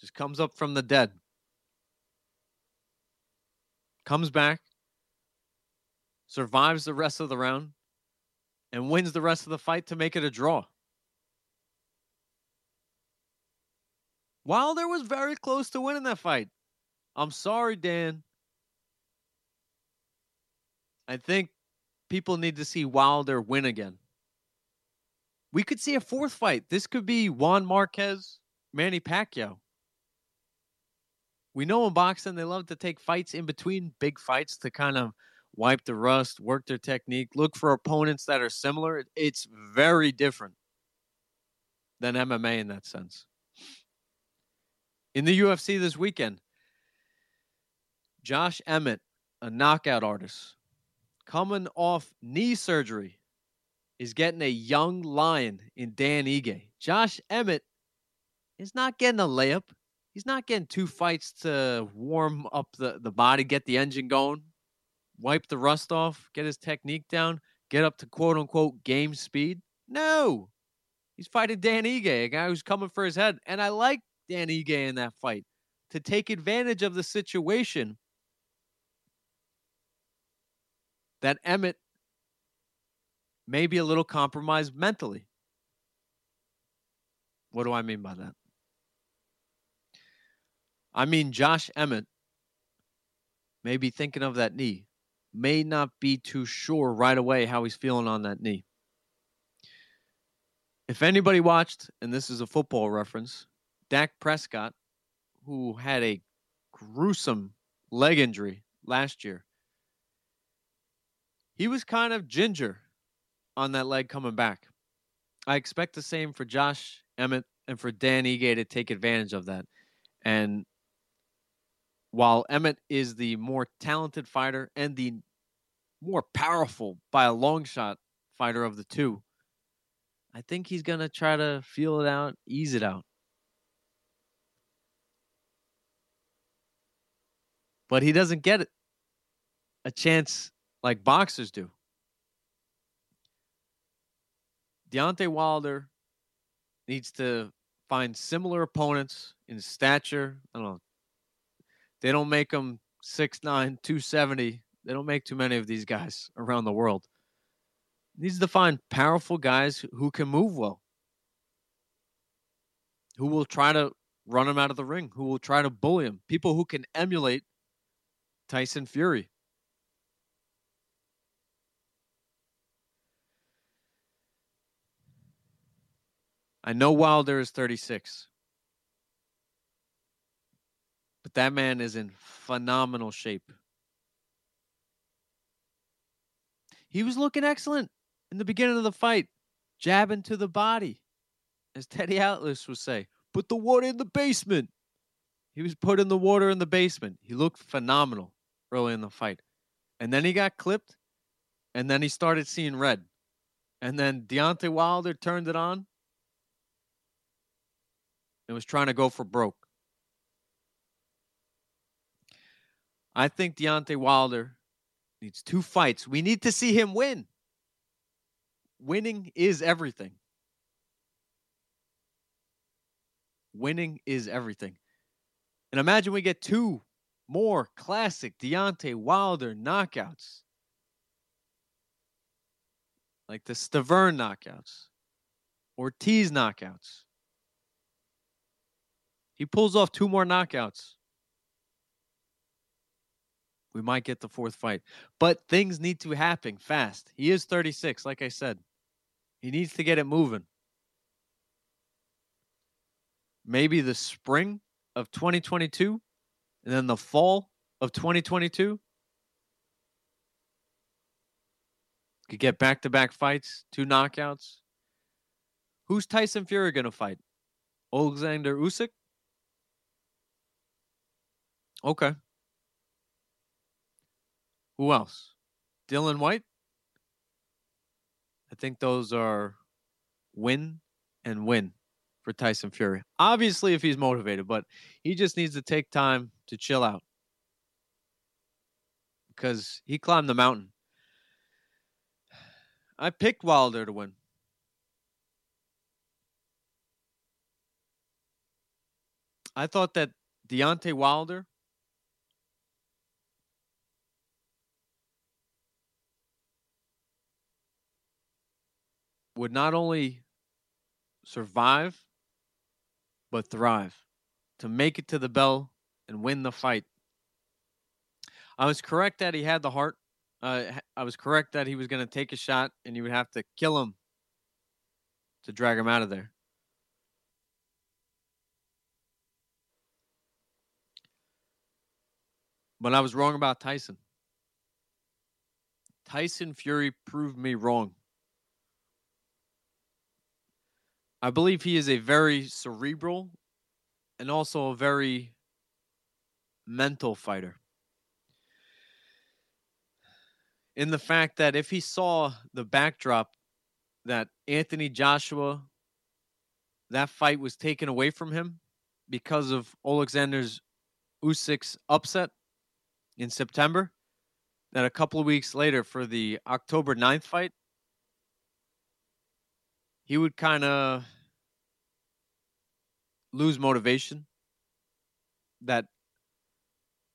Just comes up from the dead. Comes back, survives the rest of the round, and wins the rest of the fight to make it a draw. Wilder was very close to winning that fight. I'm sorry, Dan. I think people need to see Wilder win again. We could see a fourth fight. This could be Juan Marquez, Manny Pacquiao. We know in boxing they love to take fights in between big fights to kind of wipe the rust, work their technique, look for opponents that are similar. It's very different than MMA in that sense. In the UFC this weekend, Josh Emmett, a knockout artist, coming off knee surgery, is getting a young lion in Dan Ige. Josh Emmett is not getting a layup. He's not getting two fights to warm up the, the body, get the engine going, wipe the rust off, get his technique down, get up to quote unquote game speed. No. He's fighting Dan Ige, a guy who's coming for his head. And I like Dan Ige in that fight to take advantage of the situation that Emmett may be a little compromised mentally. What do I mean by that? I mean, Josh Emmett may be thinking of that knee, may not be too sure right away how he's feeling on that knee. If anybody watched, and this is a football reference, Dak Prescott, who had a gruesome leg injury last year, he was kind of ginger on that leg coming back. I expect the same for Josh Emmett and for Dan Ige to take advantage of that. And while Emmett is the more talented fighter and the more powerful by a long shot fighter of the two, I think he's going to try to feel it out, ease it out. But he doesn't get it a chance like boxers do. Deontay Wilder needs to find similar opponents in stature. I don't know. They don't make them 6'9, 270. They don't make too many of these guys around the world. He Needs to find powerful guys who can move well, who will try to run him out of the ring, who will try to bully him, people who can emulate Tyson Fury. I know Wilder is 36, but that man is in phenomenal shape. He was looking excellent in the beginning of the fight, jabbing to the body, as Teddy Atlas would say. Put the water in the basement. He was putting the water in the basement. He looked phenomenal early in the fight. And then he got clipped, and then he started seeing red. And then Deontay Wilder turned it on and was trying to go for broke. I think Deontay Wilder needs two fights. We need to see him win. Winning is everything. Winning is everything. And imagine we get two more classic Deontay Wilder knockouts. Like the Stiverne knockouts, Ortiz knockouts. He pulls off two more knockouts. We might get the fourth fight. But things need to happen fast. He is 36, like I said. He needs to get it moving. Maybe the spring of 2022 and then the fall of 2022 could get back to back fights, two knockouts. Who's Tyson Fury going to fight? Alexander Usyk? Okay. Who else? Dillian Whyte? I think those are win and win for Tyson Fury. Obviously, if he's motivated, but he just needs to take time to chill out because he climbed the mountain. I picked Wilder to win. I thought that Deontay Wilder would not only survive, but thrive to make it to the bell and win the fight. I was correct that he had the heart. Uh, I was correct that he was going to take a shot and you would have to kill him to drag him out of there. But I was wrong about Tyson. Tyson Fury proved me wrong. I believe he is a very cerebral and also a very mental fighter. In the fact that if he saw the backdrop that Anthony Joshua, that fight was taken away from him because of Alexander's Usyk's upset in September, that a couple of weeks later for the October 9th fight, he would kind of lose motivation. That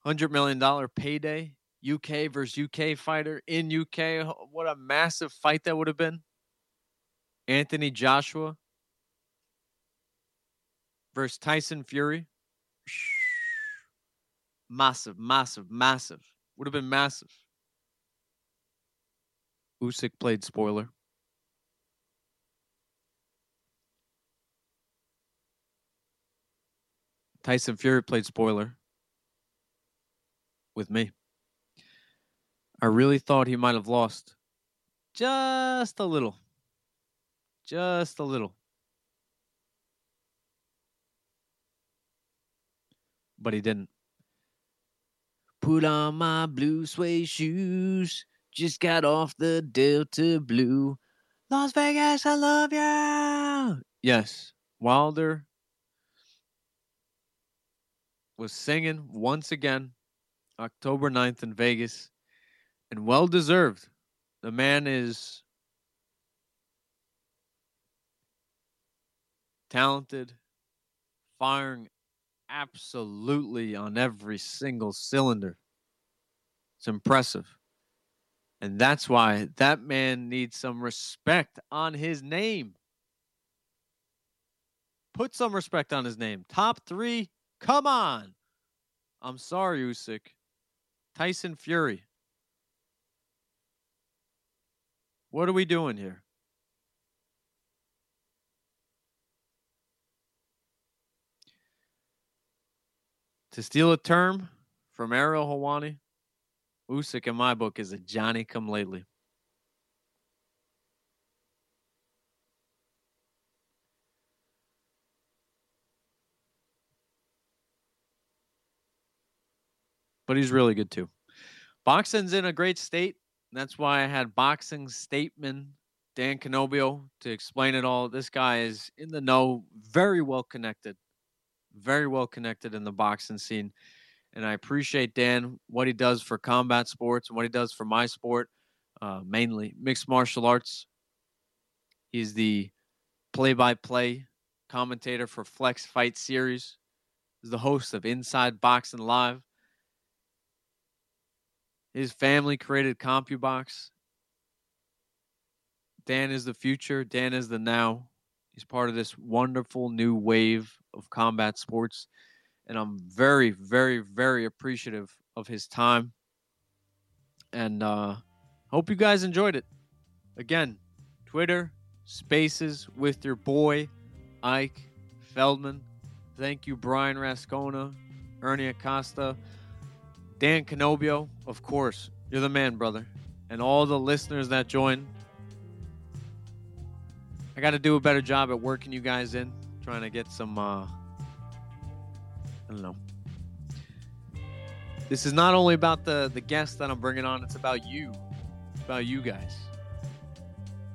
$100 million payday, UK versus UK fighter in UK. What a massive fight that would have been. Anthony Joshua versus Tyson Fury. Massive, massive, massive. Would have been massive. Usyk played spoiler. Tyson Fury played spoiler with me. I really thought he might have lost just a little. Just a little. But he didn't. Put on my blue suede shoes. Just got off the Delta Blue. Las Vegas, I love you. Yes, Wilder was singing once again October 9th in Vegas and well deserved. The man is talented, firing absolutely on every single cylinder. It's impressive. And that's why that man needs some respect on his name. Put some respect on his name. Top three, come on. I'm sorry, Usyk. Tyson Fury. What are we doing here? To steal a term from Ariel Helwani, Usyk in my book is a Johnny come lately. But he's really good too. Boxing's in a great state. That's why I had boxing statement Dan Canobbio to explain it all. This guy is in the know, very well connected, very well connected in the boxing scene. And I appreciate Dan, what he does for combat sports and what he does for my sport, uh, mainly mixed martial arts. He's the play by play commentator for Flex Fight Series, He's the host of Inside Boxing Live. His family created CompuBox. Dan is the future. Dan is the now. He's part of this wonderful new wave of combat sports. And I'm very, very, very appreciative of his time. And uh hope you guys enjoyed it. Again, Twitter, spaces with your boy, Ike Feldman. Thank you, Brian Rascona, Ernie Acosta, Dan Canobbio, of course. You're the man, brother. And all the listeners that join. I got to do a better job at working you guys in, trying to get some, uh, I don't know. This is not only about the, the guests that I'm bringing on, it's about you. It's about you guys.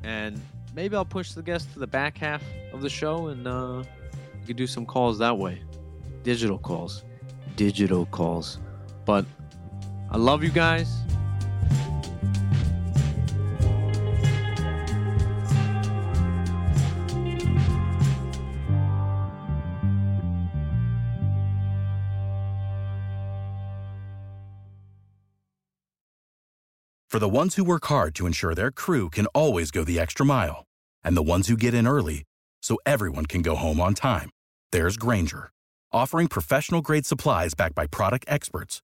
And maybe I'll push the guests to the back half of the show and uh, you could do some calls that way. Digital calls. Digital calls. But I love you guys. For the ones who work hard to ensure their crew can always go the extra mile, and the ones who get in early so everyone can go home on time, there's Grainger, offering professional grade supplies backed by product experts